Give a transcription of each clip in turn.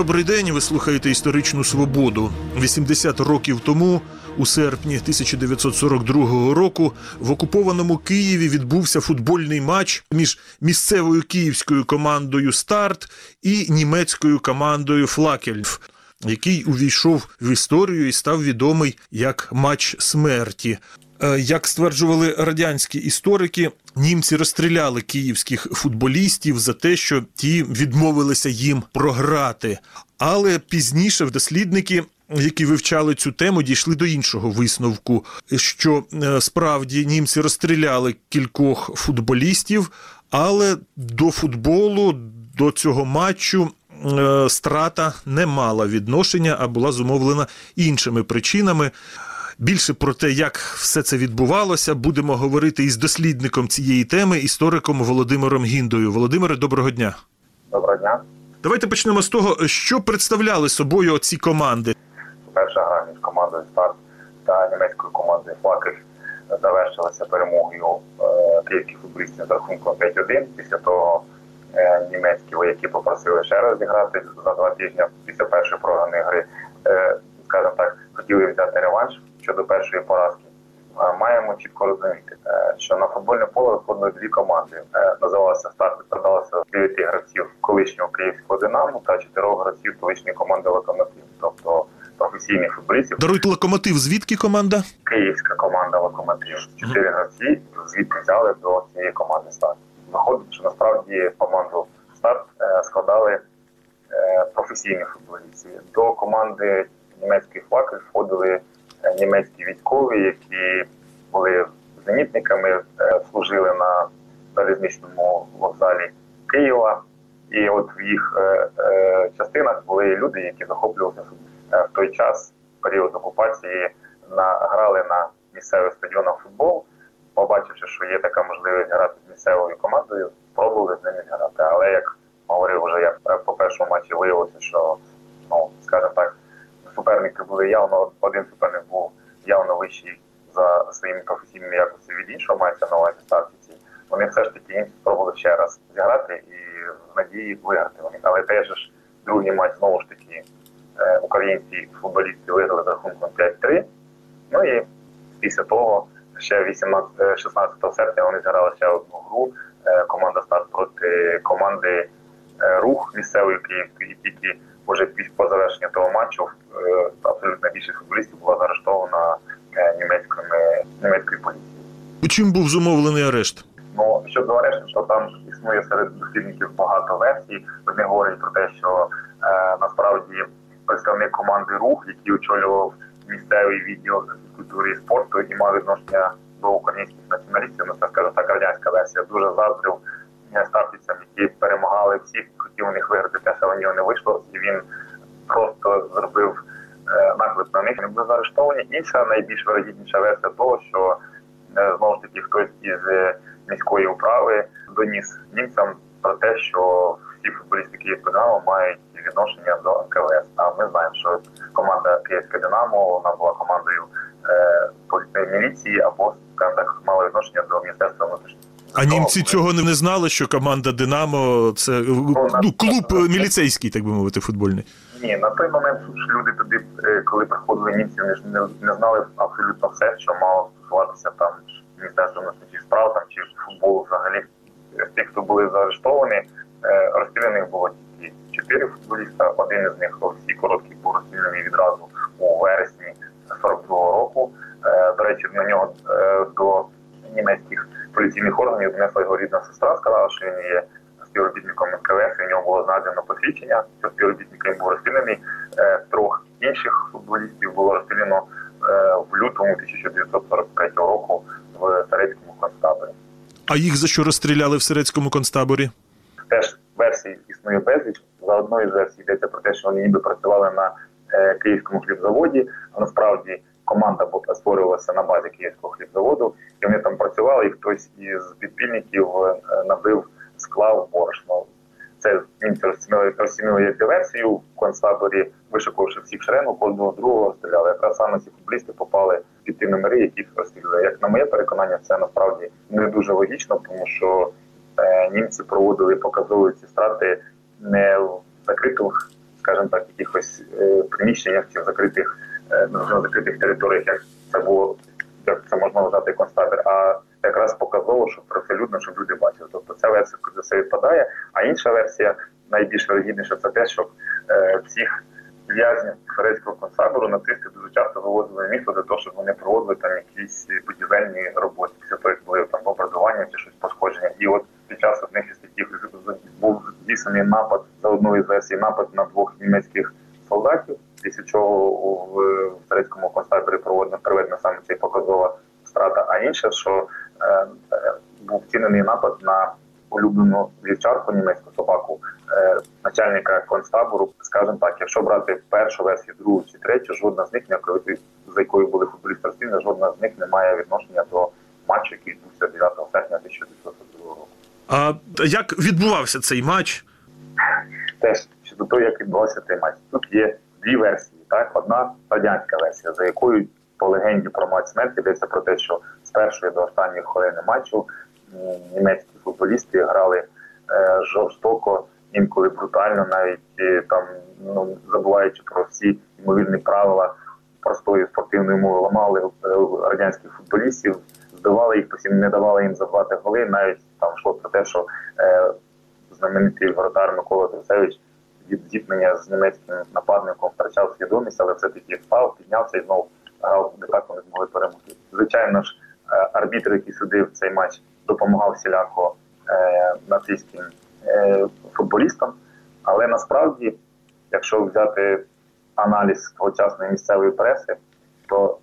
Добрий день. Ви слухаєте історичну свободу. 80 років тому, у серпні 1942 року, в окупованому Києві відбувся футбольний матч між місцевою київською командою Старт і німецькою командою Флакельф, який увійшов в історію і став відомий як матч смерті. Е, Як стверджували радянські історики, німці розстріляли київських футболістів за те, що ті відмовилися їм програти. Але пізніше в дослідники, які вивчали цю тему, дійшли до іншого висновку, що е, справді німці розстріляли кількох футболістів, але до футболу, до цього матчу е, страта не мала відношення, а була зумовлена іншими причинами. Більше про те, як все це відбувалося, будемо говорити із дослідником цієї теми, істориком Володимиром Гіндою. Володимире, доброго дня. Доброго дня. Давайте почнемо з того, що представляли собою ці команди. Перша гра між командою Старт та німецькою командою Флакель завершилася перемогою е, київських футболістів з рахунком 5-1. Після того е, німецькі вояки попросили ще раз зіграти за два тижні після першої програної гри. Е, скажімо так, хотіли взяти реванш щодо першої поразки. Е, Маємо чітко розуміти, е, що на футбольне поле виходили дві команди. Е, Називалася старт складалася з дев'яти гравців колишнього київського динамо та чотирьох гравців колишньої команди Локомотив, тобто професійних футболістів. Даруйте локомотив. Звідки команда? Київська команда Локомотив. Чотири гравці звідти взяли до цієї команди старт. Виходить, що насправді команду старт складали професійні футболісти. До команди німецьких флакель входили німецькі військові, які були зенітниками, е, служили на залізничному вокзалі Києва. І от в їх е, е, частинах були люди, які захоплювалися. В той час, період окупації, на, грали на місцевих стадіонах футбол, побачивши, що є така можливість грати з місцевою командою, спробували з ними грати. Але як говорив вже я по першому матчі, виявилося, що ну скажімо так, суперники були явно один суперник був явно вищий за своїми професійними якостями від іншого мається на увазі стартівці. Вони все ж таки спробували ще раз зіграти і в надії виграти вони. Але теж ж другий матч знову ж таки е, українські футболісти виграли з рахунком 5-3. Ну і після того ще 18, е, 16 серпня вони зіграли ще одну гру. Е, Команда старт проти команди е, рух місцевої київської, тільки піс- по завершенню того матчу е, абсолютно більшість футболістів була заарештована е, німецькими німецькою поліцією. Чим був зумовлений арешт? Ну щодо арешту, то там існує серед дослідників багато версій. Вони говорять про те, що е, насправді представник команди рух, який очолював місцевий відділ культури і спорту і мав відношення до українських націоналістів, ну це скажімо так радянська версія, дуже заздрив е, стартівцям, які перемагали всіх, хотів у них виграти те, нього не вийшло, і він просто зробив е, наклеп на них. Вони були заарештовані. Інша найбільш вирогідніша версія того, що е, знову ж таки хтось із е, міської управи доніс німцям про те, що всі футболісти Київського Динамо мають відношення до НКВС. А ми знаємо, що команда Київське Динамо вона була командою е, міліції або скажімо так мала відношення до міністерства внутрішніх. А німці цього не знали, що команда Динамо це е, ну, клуб е, міліцейський, так би мовити, футбольний. Ні, на той момент люди туди, е, коли приходили німці, вони ж не, знали абсолютно все, що мало стосуватися там міністерства внутрішніх справ там чи футболу взагалі. Тих, хто були заарештовані, розстріляних було тільки чотири футболіста. Один із них всі короткі був розстріляний відразу у вересні 42-го року. До речі, на нього до німецьких поліційних органів внесла його рідна сестра, сказала, що він є співробітником НКВС, і в нього було знайдено посвідчення. Що співробітник був розстріляний. Е, Трьох інших футболістів було розстріляно е, в лютому 1943 року в Старецькому концтаборі. А їх за що розстріляли в Сирецькому концтаборі? Теж версій існує безліч. За одною з версій йдеться про те, що вони ніби працювали на е, київському хлібзаводі. А насправді команда була створювалася на базі київського хлібзаводу, і вони там працювали, і хтось із підпільників е, набив склав борошно. Це німці розцінили, як диверсію в концтаборі, вишикувавши всіх шеренгу, одного другого розстріляли. Якраз саме ці футболісти попали під ті номери, яких розстріляли. Як на моє переконання, це насправді не дуже логічно, тому що е, німці проводили показові ці страти не в закритих скажімо так, якихось е, приміщеннях чи в закритих на закритих територіях, як це було, як це можна вважати концтабір, а якраз показово, що привселюдно, щоб люди бачили. Тобто ця версія за це відпадає. А інша версія, найбільш вирогідніша, це те, що е, цих в'язнів турецького концтабору нацисти дуже часто вивозили місто для того, щоб вони проводили там якісь будівельні роботи, після того, як були там бомбардування чи щось пошкодження. І от під час одних із таких був здійснений напад за одною з версій, напад на двох німецьких солдатів, після чого в, в турецькому концтаборі проводено проведена саме цей показова страта. А інше, що е, був вчинений напад на улюблену вівчарку німецьку собаку е, начальника концтабору. Скажімо так, якщо брати першу версію, другу чи третю, жодна з них ніякої за якою були футболісти Росії, жодна з них не має відношення до матчу, який відбувся 9 серпня 1942 року. А як відбувався цей матч? Теж щодо того, як відбувався цей матч. Тут є дві версії. Так, одна радянська версія, за якою по легенді про матч смерті йдеться про те, що з першої до останньої хвилини матчу німецькі футболісти грали е, жорстоко, інколи брутально, навіть е, там ну забуваючи про всі ймовірні правила простої спортивної мови, ламали е, радянських футболістів, збивали їх постійно, не давали їм забивати голи. Навіть там йшло про те, що знаменитий воротар Микола Трусевич від зіткнення з німецьким нападником втрачав свідомість, але все-таки впав, піднявся і знову грав, де так вони змогли перемогти. Звичайно ж, е, арбітр, який судив цей матч, допомагав всіляко е, нацистським е, футболістам. Але насправді, якщо взяти аналіз тогочасної місцевої преси, то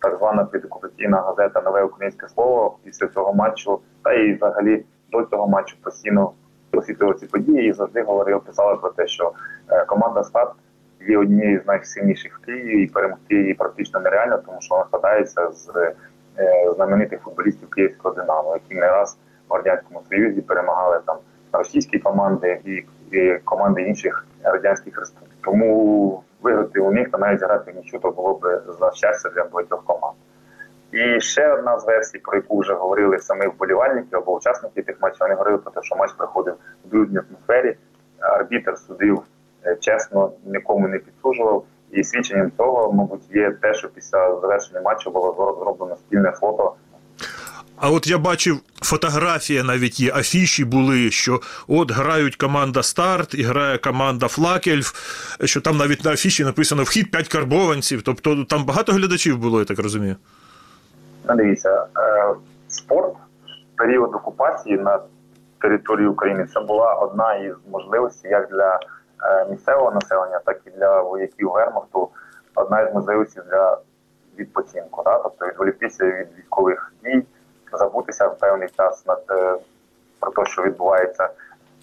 так звана підокупаційна газета Нове українське слово після цього матчу, та і взагалі до цього матчу постійно освітлювала ці події і завжди говорила, писала про те, що е, команда Старт є однією з найсильніших в Києві і перемогти її практично нереально, тому що вона складається з е, знаменитих футболістів Київського Динамо, які не раз в радянському союзі перемагали там російські команди і, і команди інших радянських республік. Тому виграти у них та навіть грати нічого було б за щастя для багатьох команд. І ще одна з версій, про яку вже говорили самі вболівальники або учасники тих матчів, вони говорили про те, що матч проходив в дружній атмосфері. Арбітр судив е, чесно, нікому не підсужував. І свідченням цього, мабуть, є те, що після завершення матчу було зроблено спільне фото. А от я бачив фотографія, навіть є афіші були, що от грають команда Старт і грає команда Флакельф, що там навіть на афіші написано вхід 5 карбованців. Тобто там багато глядачів було, я так розумію. Дивіться, е, спорт період окупації на території України це була одна із можливостей як для е, місцевого населення, так і для вояків Вермахту, одна із можливостей для відпочинку, да? тобто відволіктися від військових дій, забутися в певний час над е, про те, що відбувається.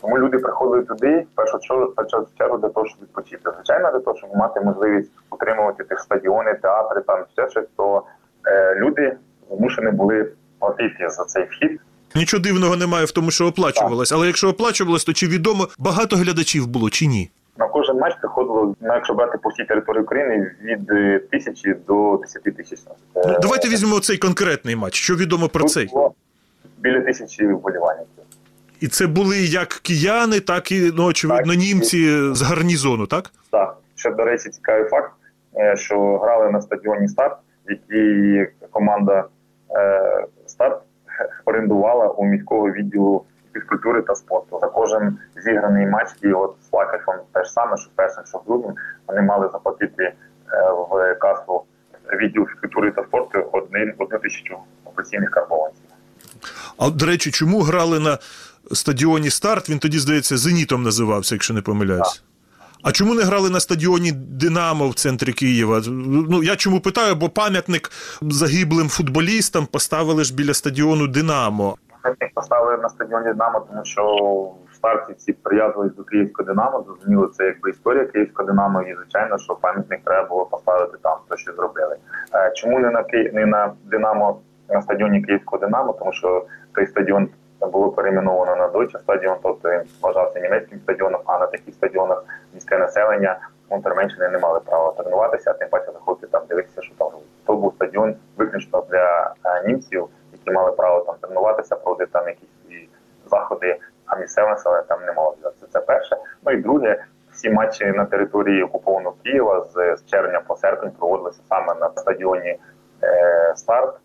Тому люди приходили туди першу чергу, для того, щоб відпочити. Звичайно, для того, щоб мати можливість утримувати тих стадіони, театри, там ще щось, то е, люди змушені були платити за цей вхід. Нічого дивного немає в тому, що оплачувалось. Але якщо оплачувалось, то чи відомо багато глядачів було, чи ні? На кожен матч приходило, ну, якщо брати по всій території України, від е, тисячі до десяти тисяч. Е, Ну, давайте візьмемо цей конкретний матч. Що відомо про тут цей? було Біля тисячі вболівальників. І це були як кияни, так і ну, очевидно, Так. німці з гарнізону, так? Так, ще до речі, цікавий факт, е, що грали на стадіоні Старт, який команда е, Старт орендувала у міського відділу фізкультури та спорту. За кожен зіграний матч, і от з Лакерфом те ж саме, що першим, що другим, вони мали заплатити е, в касу відділу фізкультури та спорту один, одну тисячу офіційних карбованців. А до речі, чому грали на стадіоні Старт? Він тоді, здається, Зенітом називався, якщо не помиляюсь. А чому не грали на стадіоні Динамо в центрі Києва? Ну я чому питаю, бо пам'ятник загиблим футболістам поставили ж біля стадіону Динамо. Пам'ятник поставили на стадіоні Динамо, тому що в старті всі прив'язувались до Київського Динамо. Зрозуміло, це якби історія Київського Динамо, і звичайно, що пам'ятник треба було поставити там, то що зробили. Е, Чому не на Ки... не на Динамо на стадіоні Київського Динамо? Тому що той стадіон було перейменовано на Deutsche стадіон, тобто він вважався німецьким стадіоном, а на таких стадіонах міське населення унтерменшини не мали права тренуватися, а тим паче заходити там дивитися, що там робить. То був стадіон виключно для е, німців, які мали право там тренуватися, проводити там якісь заходи, а місцеве населення там не мало взяти. Це перше. Ну і друге, всі матчі на території окупованого Києва з, з червня по серпень проводилися саме на стадіоні е, Старт.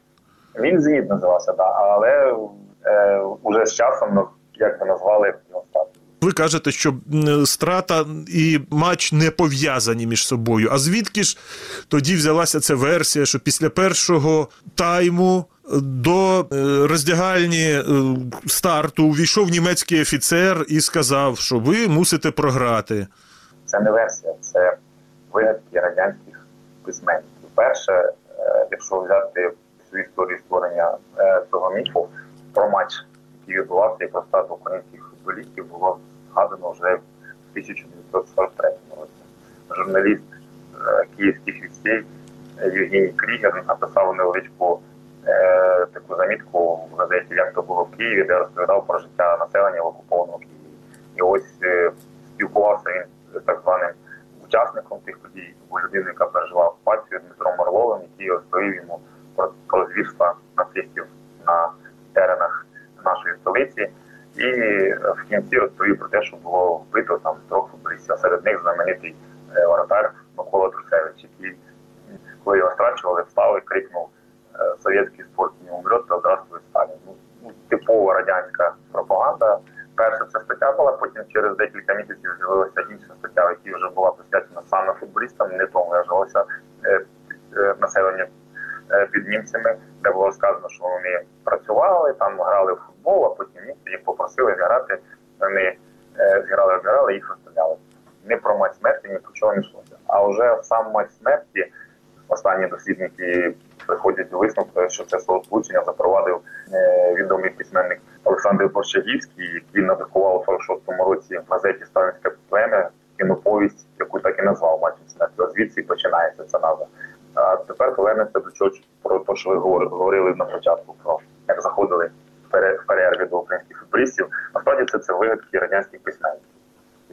Він «Зеніт» називався, да, але е, уже з часом ну, як би назвали його старт. Ви кажете, що страта і матч не пов'язані між собою. А звідки ж тоді взялася ця версія, що після першого тайму е, до е, роздягальні е, старту увійшов німецький офіцер і сказав, що ви мусите програти. Це не версія, це вигадки радянських письменників. Перше, якщо взяти всю історію створення цього міфу про матч, який відбувався і про стату українських футболістів, було згадано вже в 1943 році. Журналіст е, київських вістей е, Євгеній Крігер написав невеличку е, таку замітку в газеті, як то було в Києві, де розповідав про життя населення в окупованому Києві. І ось е, спілкувався він з так званим учасником тих подій, бо людина, яка пережила окупацію Дмитром Орловим, який розповів йому про, про звірства нацистів на теренах нашої столиці. І е, в кінці розповів про те, що було вбито там трьох футболістів, серед них знаменитий е, воротар Микола Друсевич, який, коли його страчували, встав і крикнув е, «Совєтський спорт не умрет, то здравствуй Сталін. Ну, ну, типова радянська пропаганда. Перша ця стаття була, потім через декілька місяців з'явилася інша стаття, якій вже була присвячена саме футболістам, не тому вважалося населення е, під німцями, де було сказано, що вони працювали, там грали в футбол, а потім німці їх попросили зіграти. Вони е, зіграли, зіграли, їх розстріляли. Не про матч смерті, ні про чого не йшлося. А вже сам матч смерті останні дослідники приходять до висновку, що це словосполучення запровадив е, відомий письменник Олександр Борщагівський, який надрукував у 46-му році в газеті Сталінське плем'я кіноповість, яку так і назвав матчем смерті. Звідси починається ця назва. А тепер повернемося до чого про те, що ви говорили, на початку, про як заходили в перерві до українських футболістів. Насправді це, це вигадки радянських письменників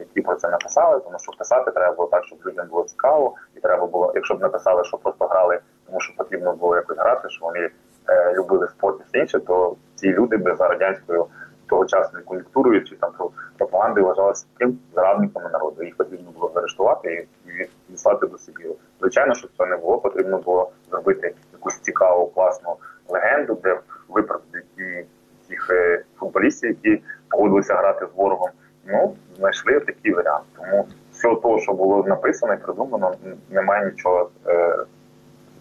які про це написали, тому що писати треба було так, щоб людям було цікаво, і треба було, якщо б написали, що просто грали, тому що потрібно було якось грати, що вони е, любили спорт і все інше, то ці люди би за радянською тогочасною кон'юнктурою чи там про- пропагандою вважалися таким зрадниками народу. Їх потрібно було заарештувати і до Сибіру. Звичайно, щоб цього не було, потрібно було зробити якусь цікаву, класну легенду, де виправдати ті цих е, футболістів, які погодилися грати з ворогом. Ну, знайшли такий варіант. Тому всього того, що було написано і придумано, немає нічого е,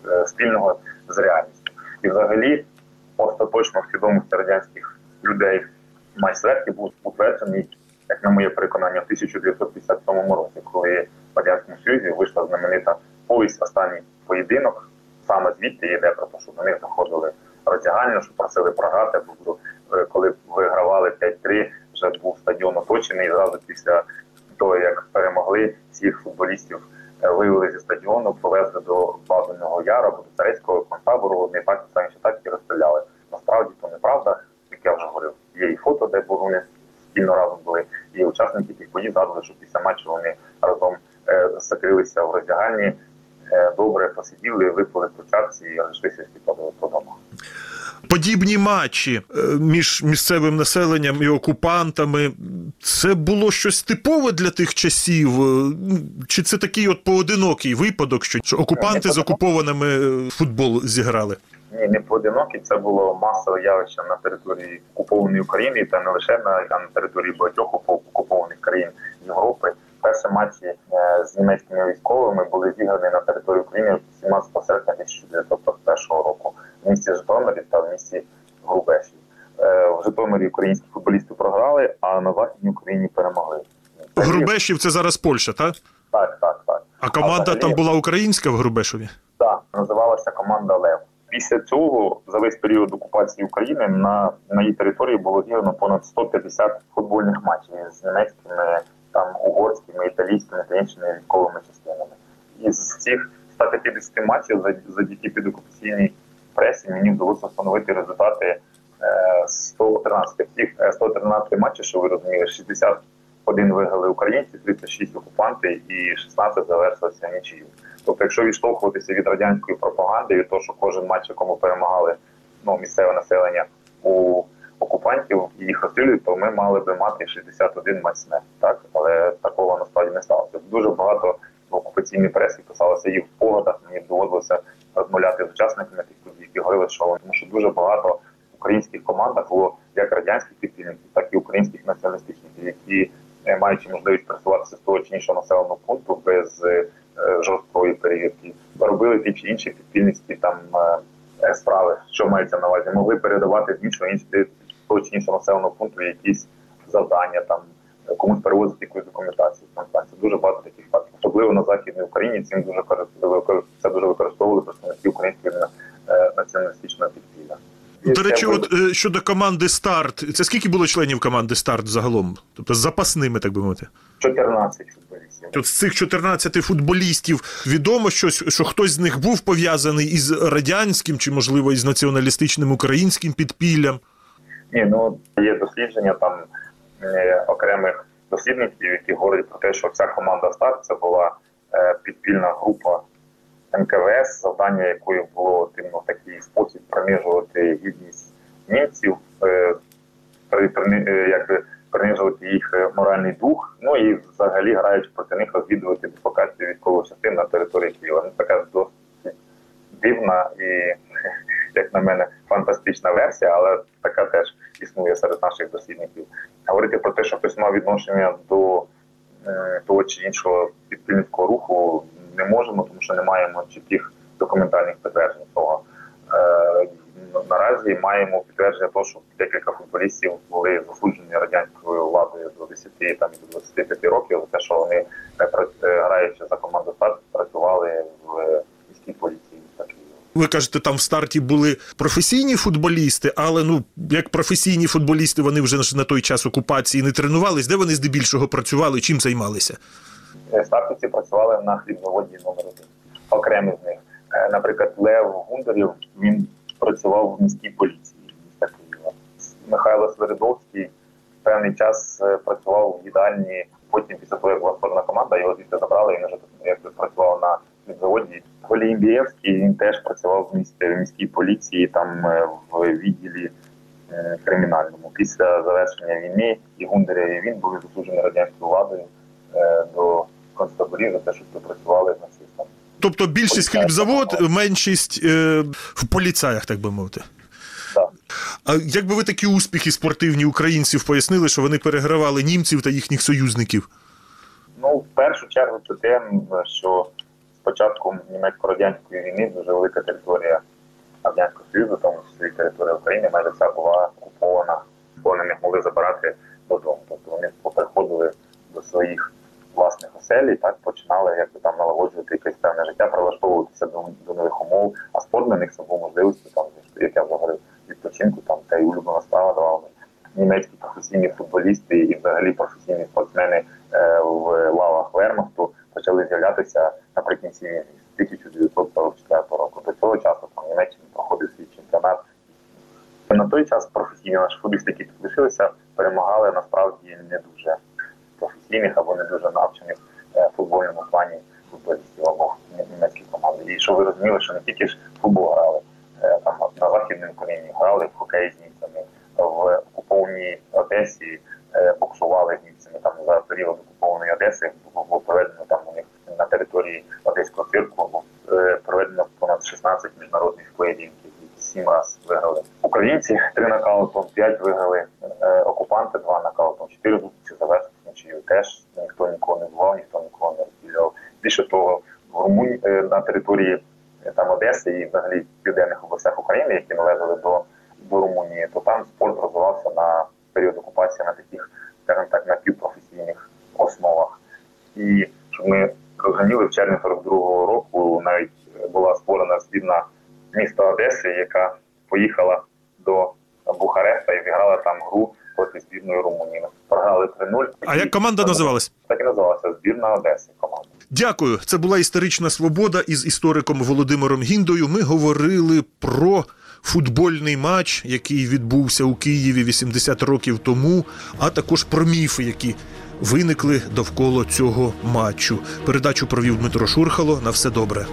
е, спільного з реальністю. І взагалі, остаточно в свідомості радянських людей матч смерті був утверджений, як на моє переконання, в 1957 році, коли радянському Союзі вийшла знаменита повість останній поєдинок. Саме звідти йде про те, що до них заходили роздягальню, що просили програти, бо е, коли вигравали 5-3, вже був стадіон оточений. І зразу після того, як перемогли, всіх футболістів е, вивели зі стадіону, повезли до Бабиного Яру, до царецького концтабору, вони так самі ще так і розстріляли. Насправді то неправда, як я вже говорив. Є і фото, де вони спільно разом були, і учасники тих боїв згадували, що після матчу вони разом закрилися в роздягальні, е, добре посиділи, випили по чарці і розійшлися по- домах. Подібні матчі е, між місцевим населенням і окупантами. Це було щось типове для тих часів? Е, Чи це такий от поодинокий випадок, що окупанти з окупованими е, футбол зіграли? Ні, не поодинокі, це було масове явище на території окупованої України, та не лише на, а на території багатьох окупованих країн Європи. Перші матчі е, з німецькими військовими були зіграні на території України 17 серпня 1941 року в місті Житомирі та в місті Грубеші. Е, В Житомирі українські футболісти програли, а на Західній Україні перемогли. Грубешів це зараз Польща, так? Так, так, так. А команда взагалі- там була українська в Грубешові? Так, називалася команда Лев. Після цього за весь період окупації України на, на її території було зіграно понад 150 футбольних матчів з німецькими, там угорськими, італійськими та іншими військовими частинами. І з цих 150 матчів за, завдяки підокупаційній пресі мені вдалося встановити результати е, 113 цих е, 113 матчів, що ви розуміли, 61 виграли українці, 36 окупанти і 16 завершилися нічию. Тобто, якщо відштовхуватися від радянської пропаганди, від того, що кожен матч, якому перемагали ну, місцеве населення у окупантів і їх розстрілюють, то ми мали би мати 61 матч смерть. Так, але такого насправді не сталося. Дуже багато в окупаційній пресі писалося і в погодах. Мені доводилося розмовляти з учасниками тих подій, які говорили, що тому що дуже багато в українських командах було як радянських підпільників, так і українських націоналістичних, які е, маючи можливість пересуватися з того чи іншого населеного пункту без е, жорсткої перевірки, робили ті чи інші підпільницькі там е, справи, що мається на увазі, могли передавати з іншого іншого того чи іншого населеного пункту якісь завдання там. Комусь перевозити якусь документацію. Там так, це дуже багато таких фактів. Особливо на західній Україні цим дуже викор- це дуже використовували представники української е, націоналістичного підпілля. До речі, от е, щодо команди Старт, це скільки було членів команди Старт загалом? Тобто з запасними, так би мовити? 14 футболістів. От з цих 14 футболістів відомо щось, що хтось з них був пов'язаний із радянським чи, можливо, із націоналістичним українським підпіллям. Ні, ну є дослідження там е, окремих дослідників, які говорять про те, що вся команда старт це була підпільна група НКВС, завдання якої було тим, такий спосіб принижувати гідність німців, е, е, якби принижувати їх е, моральний дух. Ну і взагалі граючи проти них розвідувати дислокацію військових частин на території Києва. Ну, така досить дивна і, як на мене, фантастична версія, але така теж існує серед наших дослідників. Говорити про те, що хтось мав відношення до того чи іншого підпільницького руху, не можемо, тому що не маємо чітких документальних підтверджень того. Е, наразі маємо підтвердження того, що декілька футболістів були засуджені радянською владою до 10 там, до 25 років за те, що вони е, е, граючи за команду «Старт», працювали в міській поліції. Ви кажете, там в старті були професійні футболісти, але ну як професійні футболісти, вони вже на той час окупації не тренувались. Де вони здебільшого працювали, чим займалися? Е, Стартівці працювали на хлібзаводі номер один. Окремі з них. Е, Наприклад, Лев Гундарів він працював в міській поліції міста Києва. Михайло Сверидовський певний час е, працював в їдальні. Потім, після того, як була створена команда, його звідти забрали. Він вже якби працював на хлібзаводі. Голіємбієвський він теж працював в місті в міській поліції, там в відділі кримінальному. Після завершення війни і Гундаря він були засуджені радянською владою до концтаборів за те, що співпрацювали з нацистами. Тобто більшість хлібзавод, меншість е, в поліцаях, так би мовити. Так. А як би ви такі успіхи спортивні українців пояснили, що вони перегравали німців та їхніх союзників? Ну, в першу чергу, це тим, що з початком німецько-радянської війни дуже велика територія Радянського Союзу, тому числі територія України, майже вся була окупована, бо вони не могли забирати додому. Тобто вони приходили до своїх власних осель і так починали якби там налагоджувати якесь певне життя, прилаштовуватися до, до нових умов. А спорт для них це був там, як я вже говорив, відпочинку, там та й улюблена справа давали. Німецькі професійні футболісти і взагалі професійні спортсмени е, в лавах Вермахту почали з'являтися наприкінці 1944 року. До цього часу там в Німеччині проходив свій чемпіонат. На той час професійні наші футболісти, які тут лишилися, перемагали насправді не дуже професійних або не дуже навчених е, в футбольному плані футболістів або німецьких команд. І що ви розуміли, що не тільки ж футбол грали е, там на західній Україні, грали в хокей з німцями, в окупованій Одесі е, боксували з німцями. Там за період окупованої Одеси було проведено там у них на території Одеського цирку е, проведено понад 16 міжнародних поєдинків. Сім раз виграли українці, три нокаутом, п'ять виграли е, окупанти, два нокаутом, чотири зустрічі завершили нічию. Теж ніхто нікого не бував, ніхто нікого не розділяв. Більше того, в Румунії е, на території е, там Одеси і взагалі в південних областях України, які належали до, до Румунії, то там спорт розвивався на період окупації на таких, скажімо так, напівпрофесійних основах. І щоб ми розуміли, в червні 42-го року навіть була створена збірна міста Одеси, яка поїхала до Бухареста і зіграла там гру проти збірної Румунії. Програли 3-0. А як команда називалась? Так і називалася збірна Одеси команда. Дякую. Це була історична свобода із істориком Володимиром Гіндою. Ми говорили про футбольний матч, який відбувся у Києві 80 років тому, а також про міфи, які виникли довкола цього матчу. Передачу провів Дмитро Шурхало. На все добре.